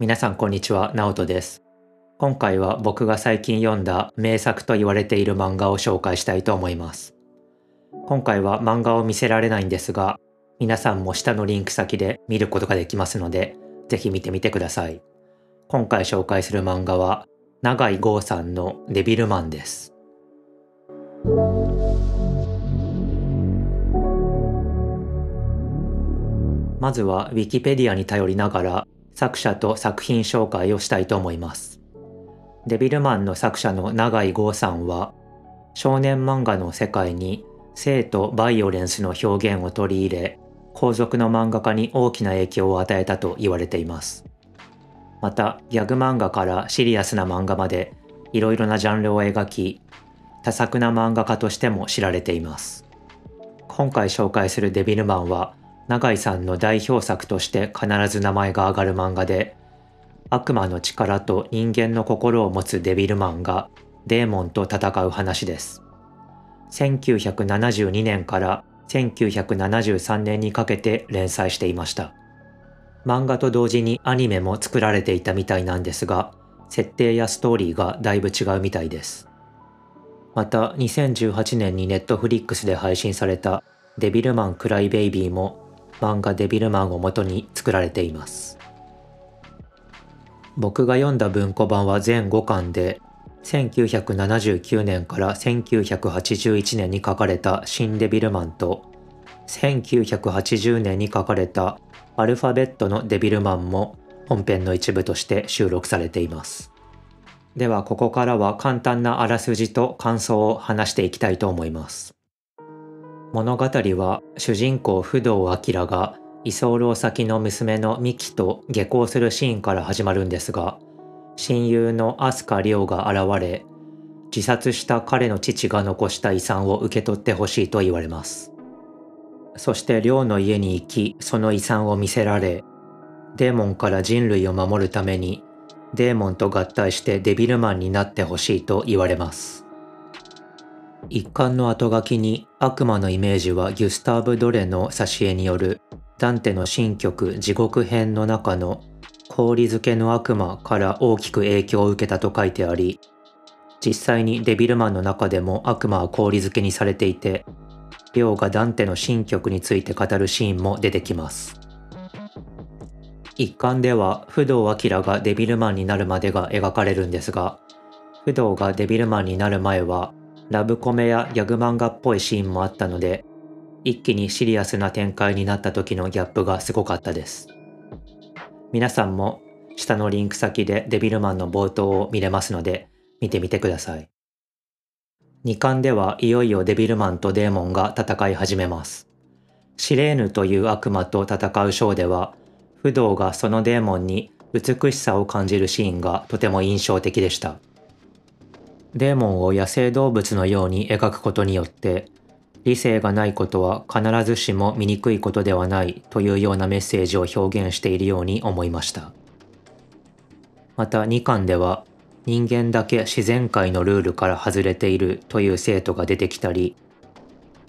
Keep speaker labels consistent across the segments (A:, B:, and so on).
A: 皆さんこんにちは、ナオトです。今回は僕が最近読んだ名作と言われている漫画を紹介したいと思います。今回は漫画を見せられないんですが、皆さんも下のリンク先で見ることができますので、ぜひ見てみてください。今回紹介する漫画は、永井豪さんのデビルマンです。まずは Wikipedia に頼りながら作者と作品紹介をしたいと思います。デビルマンの作者の永井豪さんは少年漫画の世界に性とバイオレンスの表現を取り入れ後続の漫画家に大きな影響を与えたと言われています。またギャグ漫画からシリアスな漫画までいろいろなジャンルを描き多作な漫画家としても知られています。今回紹介するデビルマンは永井さんの代表作として必ず名前が挙がる漫画で悪魔の力と人間の心を持つデビルマンがデーモンと戦う話です。1972年から1973年にかけて連載していました。漫画と同時にアニメも作られていたみたいなんですが、設定やストーリーがだいぶ違うみたいです。また2018年にネットフリックスで配信されたデビルマンクライベイビーも漫画デビルマンを元に作られています。僕が読んだ文庫版は全5巻で、1979年から1981年に書かれた新デビルマンと、1980年に書かれたアルファベットのデビルマンも本編の一部として収録されています。ではここからは簡単なあらすじと感想を話していきたいと思います。物語は主人公不動明が居候先の娘のミキと下校するシーンから始まるんですが親友の飛鳥涼が現れ自殺した彼の父が残した遺産を受け取ってほしいと言われます。そして涼の家に行きその遺産を見せられデーモンから人類を守るためにデーモンと合体してデビルマンになってほしいと言われます。一巻の後書きに悪魔のイメージはギュスターブ・ドレの挿絵によるダンテの新曲地獄編の中の氷漬けの悪魔から大きく影響を受けたと書いてあり実際にデビルマンの中でも悪魔は氷漬けにされていてリョウがダンテの新曲について語るシーンも出てきます。一巻では不動明がデビルマンになるまでが描かれるんですが不動がデビルマンになる前はラブコメやギャグ漫画っぽいシーンもあったので、一気にシリアスな展開になった時のギャップがすごかったです。皆さんも下のリンク先でデビルマンの冒頭を見れますので、見てみてください。2巻ではいよいよデビルマンとデーモンが戦い始めます。シレーヌという悪魔と戦うショーでは、不動がそのデーモンに美しさを感じるシーンがとても印象的でした。デーモンを野生動物のように描くことによって理性がないことは必ずしも醜いことではないというようなメッセージを表現しているように思いました。また2巻では人間だけ自然界のルールから外れているという生徒が出てきたり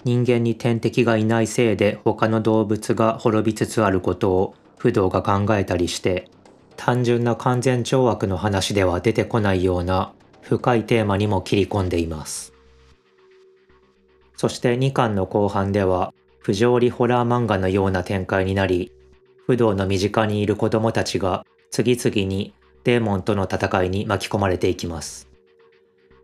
A: 人間に天敵がいないせいで他の動物が滅びつつあることを不動が考えたりして単純な完全懲悪の話では出てこないような深いテーマにも切り込んでいます。そして2巻の後半では不条理ホラー漫画のような展開になり、不動の身近にいる子供たちが次々にデーモンとの戦いに巻き込まれていきます。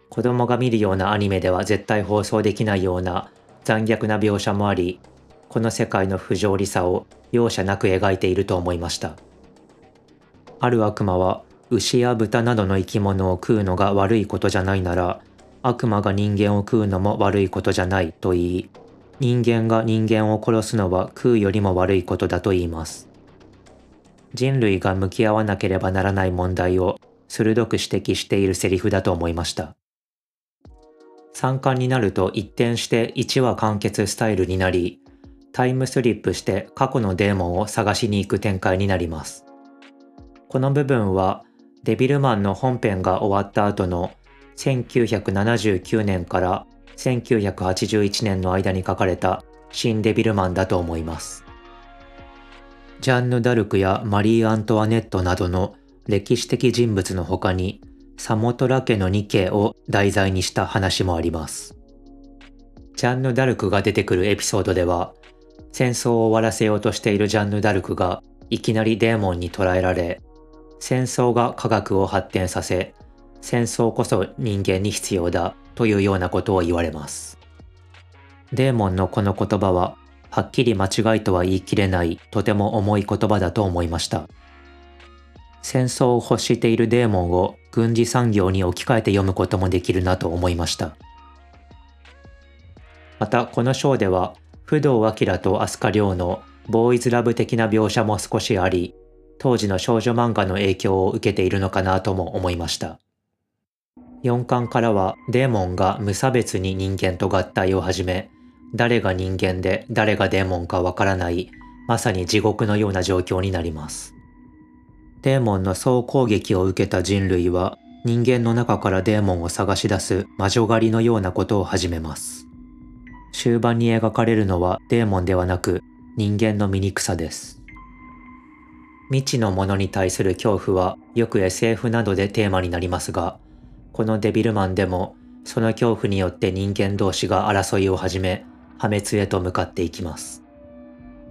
A: 子供が見るようなアニメでは絶対放送できないような残虐な描写もあり、この世界の不条理さを容赦なく描いていると思いました。ある悪魔は牛や豚などの生き物を食うのが悪いことじゃないなら悪魔が人間を食うのも悪いことじゃないと言い人間が人間を殺すのは食うよりも悪いことだと言います。人類が向き合わなければならない問題を鋭く指摘しているセリフだと思いました。3巻になると一転して1話完結スタイルになりタイムスリップして過去のデーモンを探しに行く展開になります。この部分はデビルマンの本編が終わった後の1979年から1981年の間に書かれた新デビルマンだと思います。ジャンヌ・ダルクやマリー・アントワネットなどの歴史的人物の他に、サモトラ家のニケを題材にした話もあります。ジャンヌ・ダルクが出てくるエピソードでは、戦争を終わらせようとしているジャンヌ・ダルクがいきなりデーモンに捕らえられ、戦争が科学を発展させ、戦争こそ人間に必要だというようなことを言われます。デーモンのこの言葉は、はっきり間違いとは言い切れないとても重い言葉だと思いました。戦争を欲しているデーモンを軍事産業に置き換えて読むこともできるなと思いました。またこの章では、不動明と飛鳥亮のボーイズラブ的な描写も少しあり、当時の少女漫画の影響を受けているのかなとも思いました。4巻からはデーモンが無差別に人間と合体を始め、誰が人間で誰がデーモンかわからない、まさに地獄のような状況になります。デーモンの総攻撃を受けた人類は人間の中からデーモンを探し出す魔女狩りのようなことを始めます。終盤に描かれるのはデーモンではなく人間の醜さです。未知のものに対する恐怖はよく SF などでテーマになりますが、このデビルマンでもその恐怖によって人間同士が争いを始め破滅へと向かっていきます。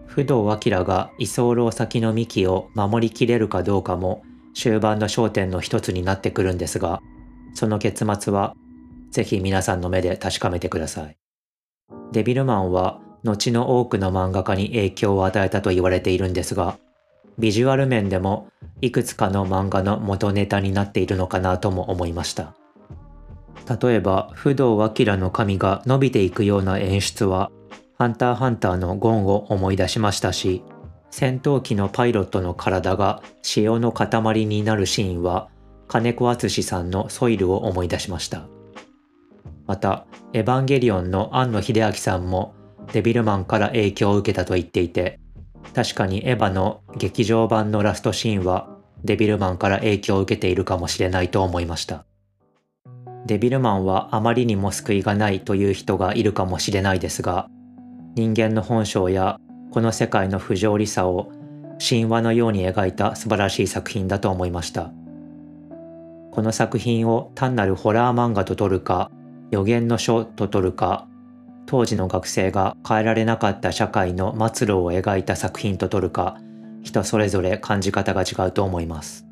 A: 不動明が居候先の幹を守りきれるかどうかも終盤の焦点の一つになってくるんですが、その結末はぜひ皆さんの目で確かめてください。デビルマンは後の多くの漫画家に影響を与えたと言われているんですが、ビジュアル面でもいくつかの漫画の元ネタになっているのかなとも思いました。例えば、不動明の髪が伸びていくような演出はハンターハンターのゴンを思い出しましたし、戦闘機のパイロットの体が塩の塊になるシーンは金子敦さんのソイルを思い出しました。また、エヴァンゲリオンの庵野秀明さんもデビルマンから影響を受けたと言っていて、確かにエヴァの劇場版のラストシーンはデビルマンから影響を受けているかもしれないと思いました。デビルマンはあまりにも救いがないという人がいるかもしれないですが、人間の本性やこの世界の不条理さを神話のように描いた素晴らしい作品だと思いました。この作品を単なるホラー漫画と撮るか、予言の書と撮るか、当時の学生が変えられなかった社会の末路を描いた作品と撮るか、人それぞれ感じ方が違うと思います。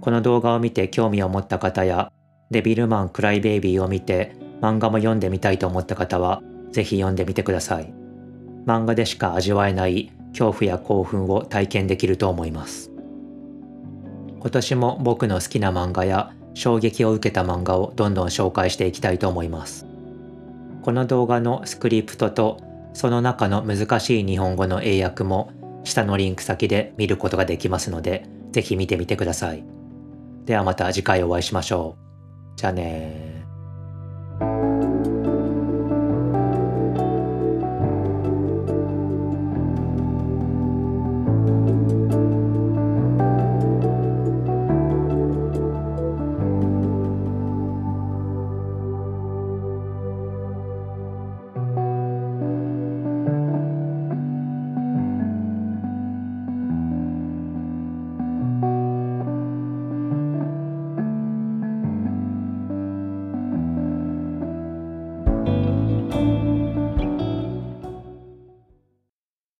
A: この動画を見て興味を持った方や、デビルマン・クライ・ベイビーを見て漫画も読んでみたいと思った方は、ぜひ読んでみてください。漫画でしか味わえない恐怖や興奮を体験できると思います。今年も僕の好きな漫画や衝撃を受けた漫画をどんどん紹介していきたいと思います。この動画のスクリプトとその中の難しい日本語の英訳も下のリンク先で見ることができますので、ぜひ見てみてください。ではまた次回お会いしましょう。じゃあね